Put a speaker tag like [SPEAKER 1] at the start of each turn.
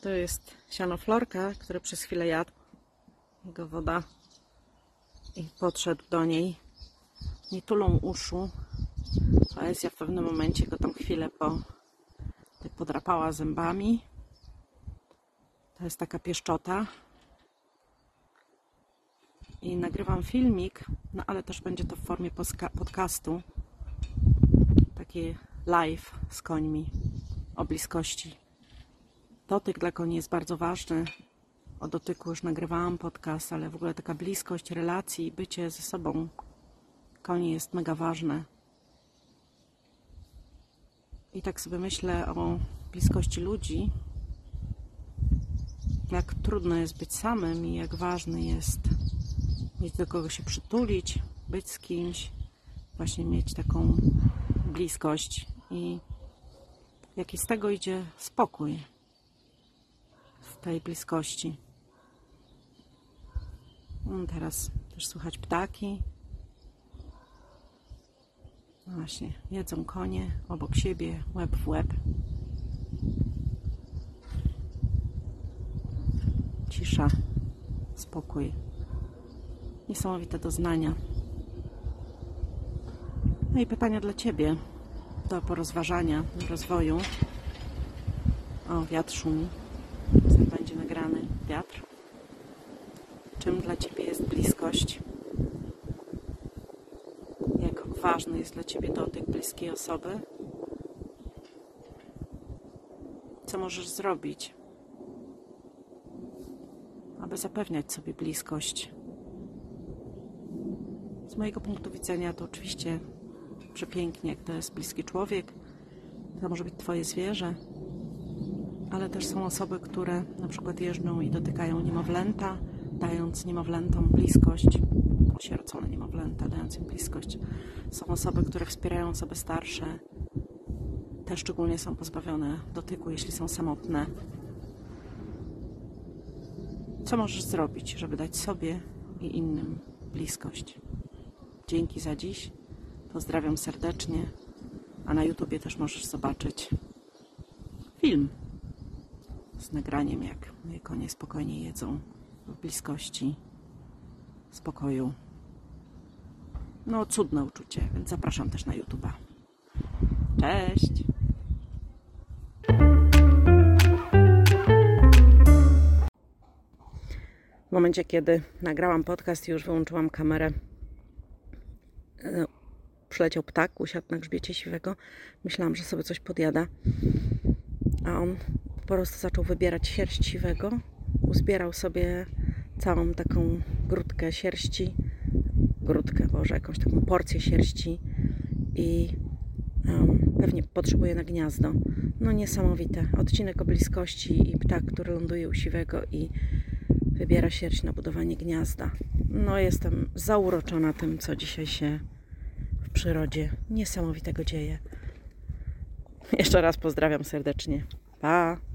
[SPEAKER 1] To jest sianoflorka, który przez chwilę jadł. Jego woda i podszedł do niej. Nie tulą uszu. Poezja w pewnym momencie go tam chwilę po, podrapała zębami. To jest taka pieszczota. I nagrywam filmik, no ale też będzie to w formie podcastu. Takie live z końmi o bliskości. Dotyk dla koni jest bardzo ważny. O dotyku już nagrywałam podcast, ale w ogóle taka bliskość relacji, bycie ze sobą koni jest mega ważne. I tak sobie myślę o bliskości ludzi, jak trudno jest być samym i jak ważny jest mieć do kogo się przytulić, być z kimś, właśnie mieć taką bliskość i jaki z tego idzie spokój tej bliskości. No, teraz też słychać ptaki. Właśnie, jedzą konie obok siebie, łeb w łeb. Cisza, spokój. Niesamowite doznania. No i pytania dla Ciebie do porozważania, rozwoju. O, wiatr szumi. Wiatr. Czym dla Ciebie jest bliskość? Jak ważny jest dla Ciebie dotyk bliskiej osoby? Co możesz zrobić, aby zapewniać sobie bliskość? Z mojego punktu widzenia to oczywiście przepięknie, jak to jest bliski człowiek. To może być Twoje zwierzę, ale też są osoby, które na przykład jeżdżą i dotykają niemowlęta, dając niemowlętom bliskość, osierocone niemowlęta, dając im bliskość. Są osoby, które wspierają osoby starsze, te szczególnie są pozbawione dotyku, jeśli są samotne. Co możesz zrobić, żeby dać sobie i innym bliskość? Dzięki za dziś. Pozdrawiam serdecznie. A na YouTubie też możesz zobaczyć film z nagraniem, jak moje konie spokojnie jedzą w bliskości, spokoju. No, cudne uczucie, więc zapraszam też na YouTuba. Cześć! W momencie, kiedy nagrałam podcast i już wyłączyłam kamerę, e, przyleciał ptak, usiadł na grzbiecie siwego. Myślałam, że sobie coś podjada. A on po prostu zaczął wybierać sierść siwego. Uzbierał sobie całą taką grudkę sierści. Grudkę, Boże, jakąś taką porcję sierści. I um, pewnie potrzebuje na gniazdo. No niesamowite. Odcinek o bliskości i ptak, który ląduje u siwego i wybiera sierść na budowanie gniazda. No jestem zauroczona tym, co dzisiaj się w przyrodzie niesamowitego dzieje. Jeszcze raz pozdrawiam serdecznie. Pa!